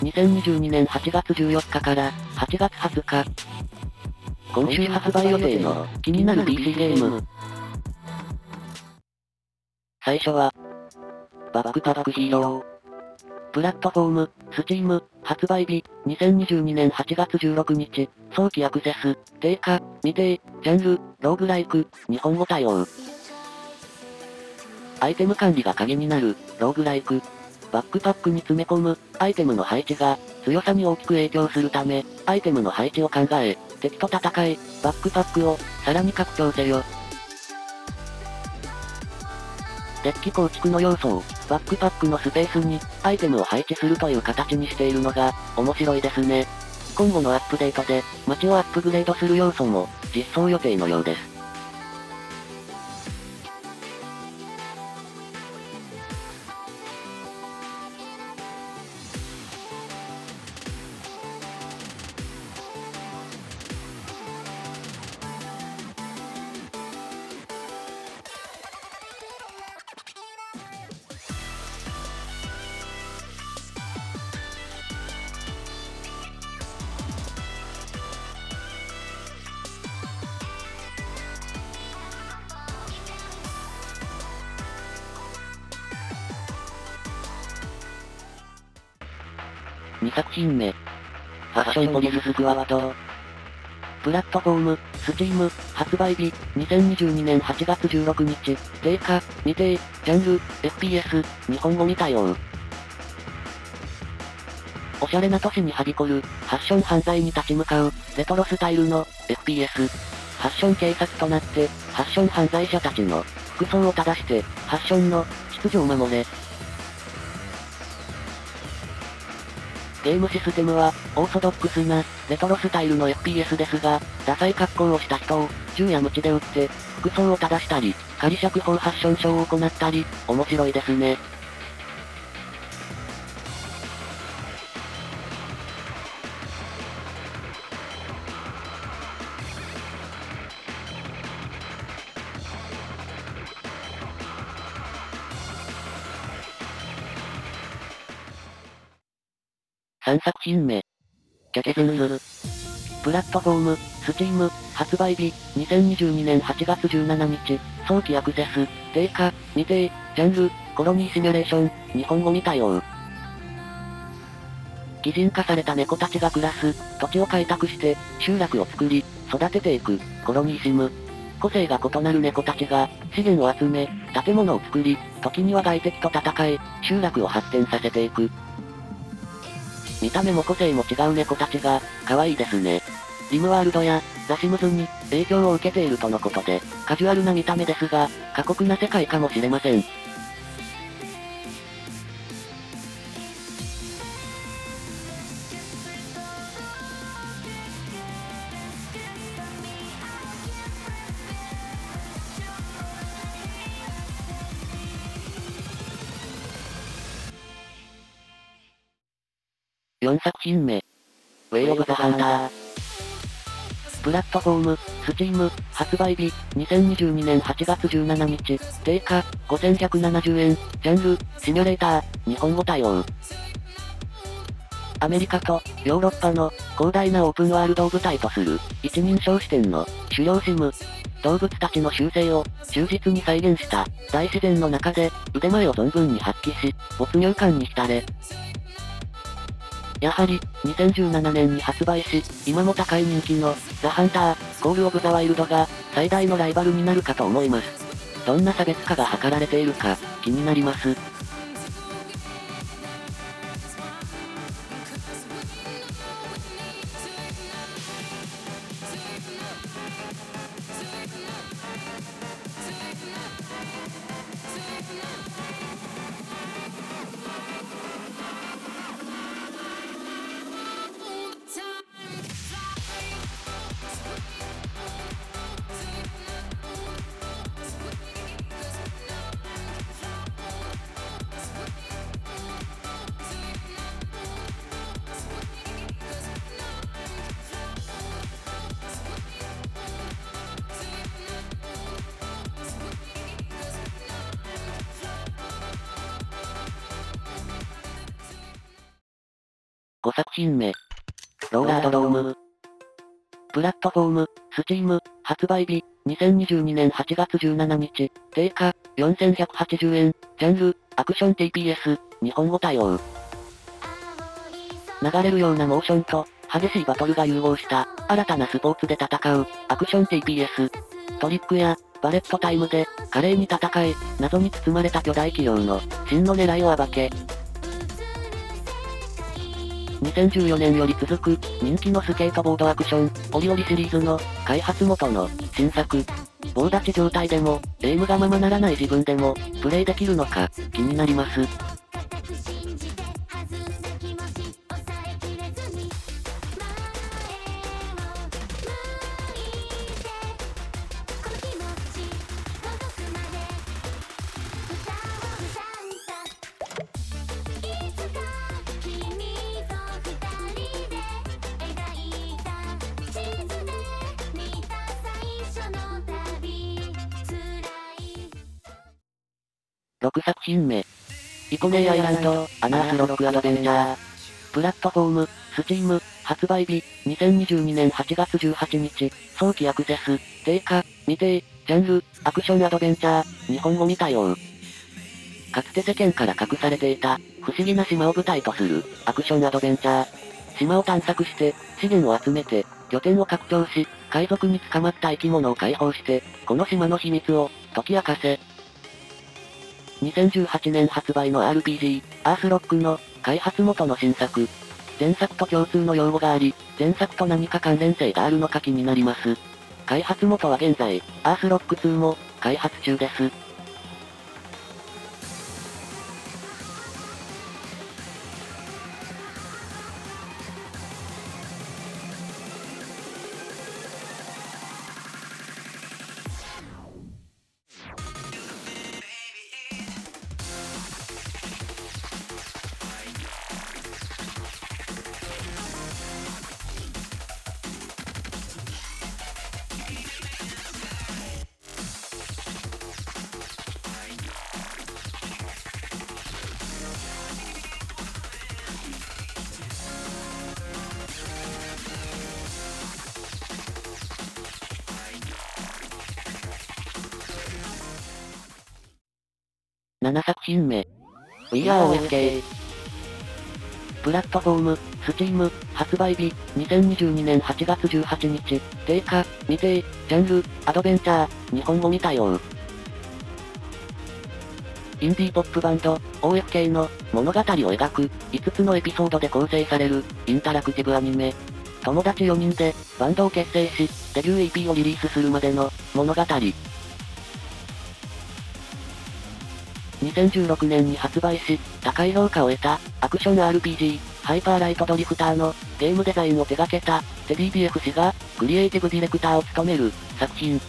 2022年8月14日から8月20日。今週発売予定の気になる PC ゲーム。最初は、 Backpack Hero。プラットフォーム、 Steam、発売日、2022年8月16日、早期アクセス、定価、未定、ジャンル、ローグライク、日本語対応。アイテム管理が鍵になる、ローグライク。バックパックに詰め込む、アイテムの配置が、強さに大きく影響するため、アイテムの配置を考え、敵と戦い、バックパックを、さらに拡張せよ。デッキ構築の要素を、バックパックのスペースに、アイテムを配置するという形にしているのが、面白いですね。今後のアップデートで、街をアップグレードする要素も、実装予定のようです。2作品目。ファッションポリススクワット。プラットフォーム、スチーム、発売日、2022年8月16日、定価、未定、ジャンル、FPS、日本語に対応。おしゃれな都市にはびこる、ファッション犯罪に立ち向かう、レトロスタイルの、FPS。ファッション警察となって、ファッション犯罪者たちの、服装を正して、ファッションの、秩序を守れ。ゲームシステムは、オーソドックスな、レトロスタイルの FPS ですが、ダサい格好をした人を、銃や鞭で撃って、服装を正したり、仮釈放ファッションショーを行ったり、面白いですね。3作品目。キャケズヌル。プラットフォーム、スチーム、発売日、2022年8月17日、早期アクセス、定価、未定、ジャンル、コロニーシミュレーション、日本語に対応。擬人化された猫たちが暮らす、土地を開拓して、集落を作り、育てていく、コロニーシム。個性が異なる猫たちが、資源を集め、建物を作り、時には外敵と戦い、集落を発展させていく、見た目も個性も違う猫たちが、可愛いですね。リムワールドや、ザシムズに、影響を受けているとのことで、カジュアルな見た目ですが、過酷な世界かもしれません。4作品目。ウェイオブザハンター。プラットフォーム、スチーム、発売日、2022年8月17日、定価、5170円、ジャンル、シミュレーター、日本語対応。アメリカとヨーロッパの広大なオープンワールドを舞台とする一人称視点の主要シム。動物たちの習性を忠実に再現した大自然の中で腕前を存分に発揮し、没入感に浸れ、やはり、2017年に発売し、今も高い人気の、ザ・ハンター、コール・オブ・ザ・ワイルドが、最大のライバルになるかと思います。どんな差別化が図られているか、気になります。5作品目。ローラードローム。プラットフォーム、スチーム、発売日、2022年8月17日、定価、4180円、ジャンル、アクション TPS、日本語対応。流れるようなモーションと、激しいバトルが融合した、新たなスポーツで戦う、アクション TPS。トリックや、バレットタイムで、華麗に戦い、謎に包まれた巨大企業の、真の狙いを暴け。2014年より続く、人気のスケートボードアクション、オリオリシリーズの、開発元の、新作。棒立ち状態でも、エイムがままならない自分でも、プレイできるのか、気になります。6作品目。 Ikonei Island、An Earthlock Adventure。プラットフォーム、 Steam、発売日、2022年8月18日、早期アクセス、定価、未定、ジャンル、アクションアドベンチャー、日本語未対応。かつて世間から隠されていた、不思議な島を舞台とする、アクションアドベンチャー。島を探索して、資源を集めて、拠点を拡張し、海賊に捕まった生き物を解放して、この島の秘密を、解き明かせ。2018年発売の RPG、アースロックの開発元の新作。前作と共通の用語があり、前作と何か関連性があるのか気になります。開発元は現在、アースロック2も開発中です。7作品目。We Are OSK。プラットフォーム、スチーム、発売日、2022年8月18日、定価、未定、ジャンル、アドベンチャー、日本語未対応。インディーポップバンド、OFK の物語を描く5つのエピソードで構成されるインタラクティブアニメ。友達4人でバンドを結成し、デビュー EP をリリースするまでの物語。2016年に発売し、高い評価を得た、アクション RPG、ハイパーライトドリフターの、ゲームデザインを手掛けた、テディ BF 氏が、クリエイティブディレクターを務める、作品。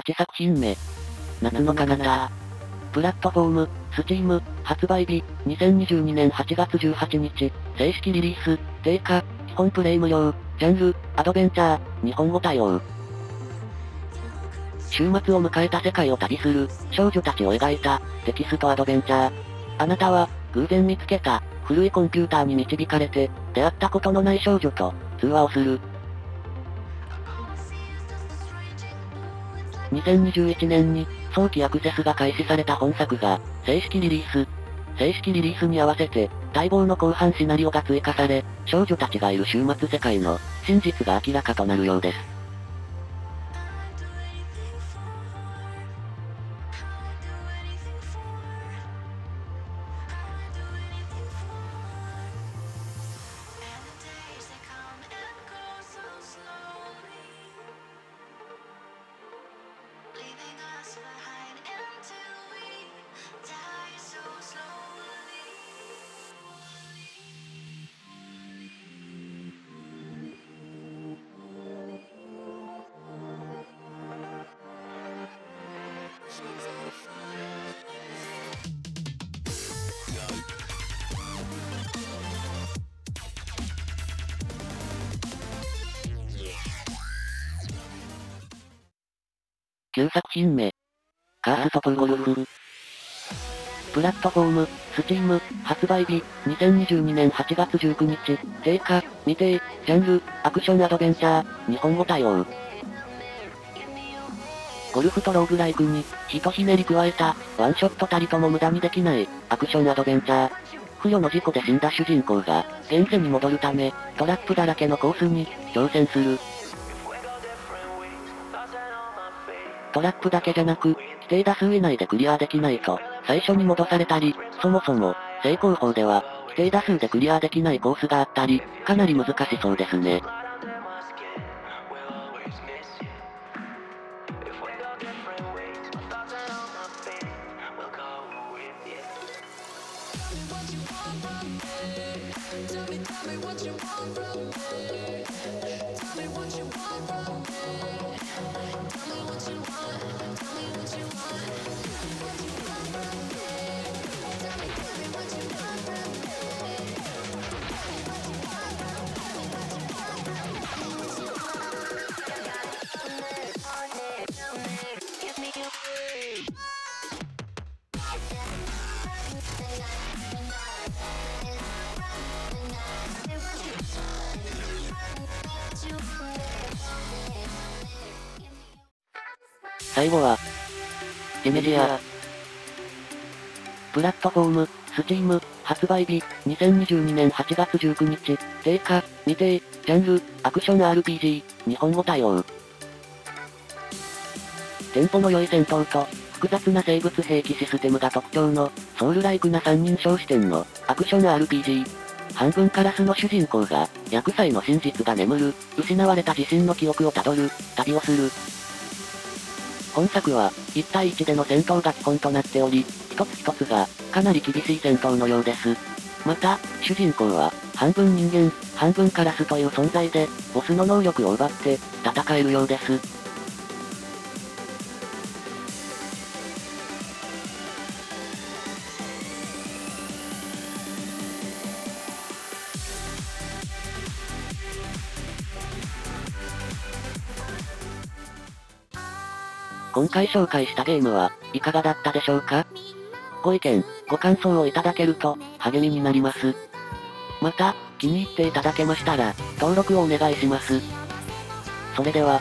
8作品目。夏の彼方。プラットフォーム、スチーム、発売日、2022年8月18日、正式リリース、定価、基本プレイ無料、ジャンル、アドベンチャー、日本語対応。週末を迎えた世界を旅する、少女たちを描いた、テキストアドベンチャー。あなたは、偶然見つけた、古いコンピューターに導かれて、出会ったことのない少女と、通話をする。2021年に、早期アクセスが開始された本作が、正式リリース。正式リリースに合わせて、待望の後半シナリオが追加され、少女たちがいる終末世界の、真実が明らかとなるようです。9作品目。カーストプゴルフ。プラットフォーム、スチーム、発売日、2022年8月19日、定価、未定、ジャンル、アクションアドベンチャー、日本語対応。ゴルフとローグライクに、ひとひねり加えた、ワンショットたりとも無駄にできない、アクションアドベンチャー。不慮の事故で死んだ主人公が、現世に戻るため、トラップだらけのコースに、挑戦する。トラップだけじゃなく、規定打数以内でクリアできないと、最初に戻されたり、そもそも、成功法では、規定打数でクリアできないコースがあったり、かなり難しそうですね。最後は、エメジア。プラットフォーム、スチーム、発売日、2022年8月19日、定価、未定、ジャンル、アクション RPG、日本語対応。テンポの良い戦闘と、複雑な生物兵器システムが特徴の、ソウルライクな三人称視点の、アクション RPG。半分カラスの主人公が、100歳の真実が眠る、失われた自身の記憶をたどる、旅をする。今作は、1対1での戦闘が基本となっており、一つ一つが、かなり厳しい戦闘のようです。また、主人公は、半分人間、半分カラスという存在で、ボスの能力を奪って、戦えるようです。今回紹介したゲームは、いかがだったでしょうか？ご意見、ご感想をいただけると、励みになります。また、気に入っていただけましたら、登録をお願いします。それでは、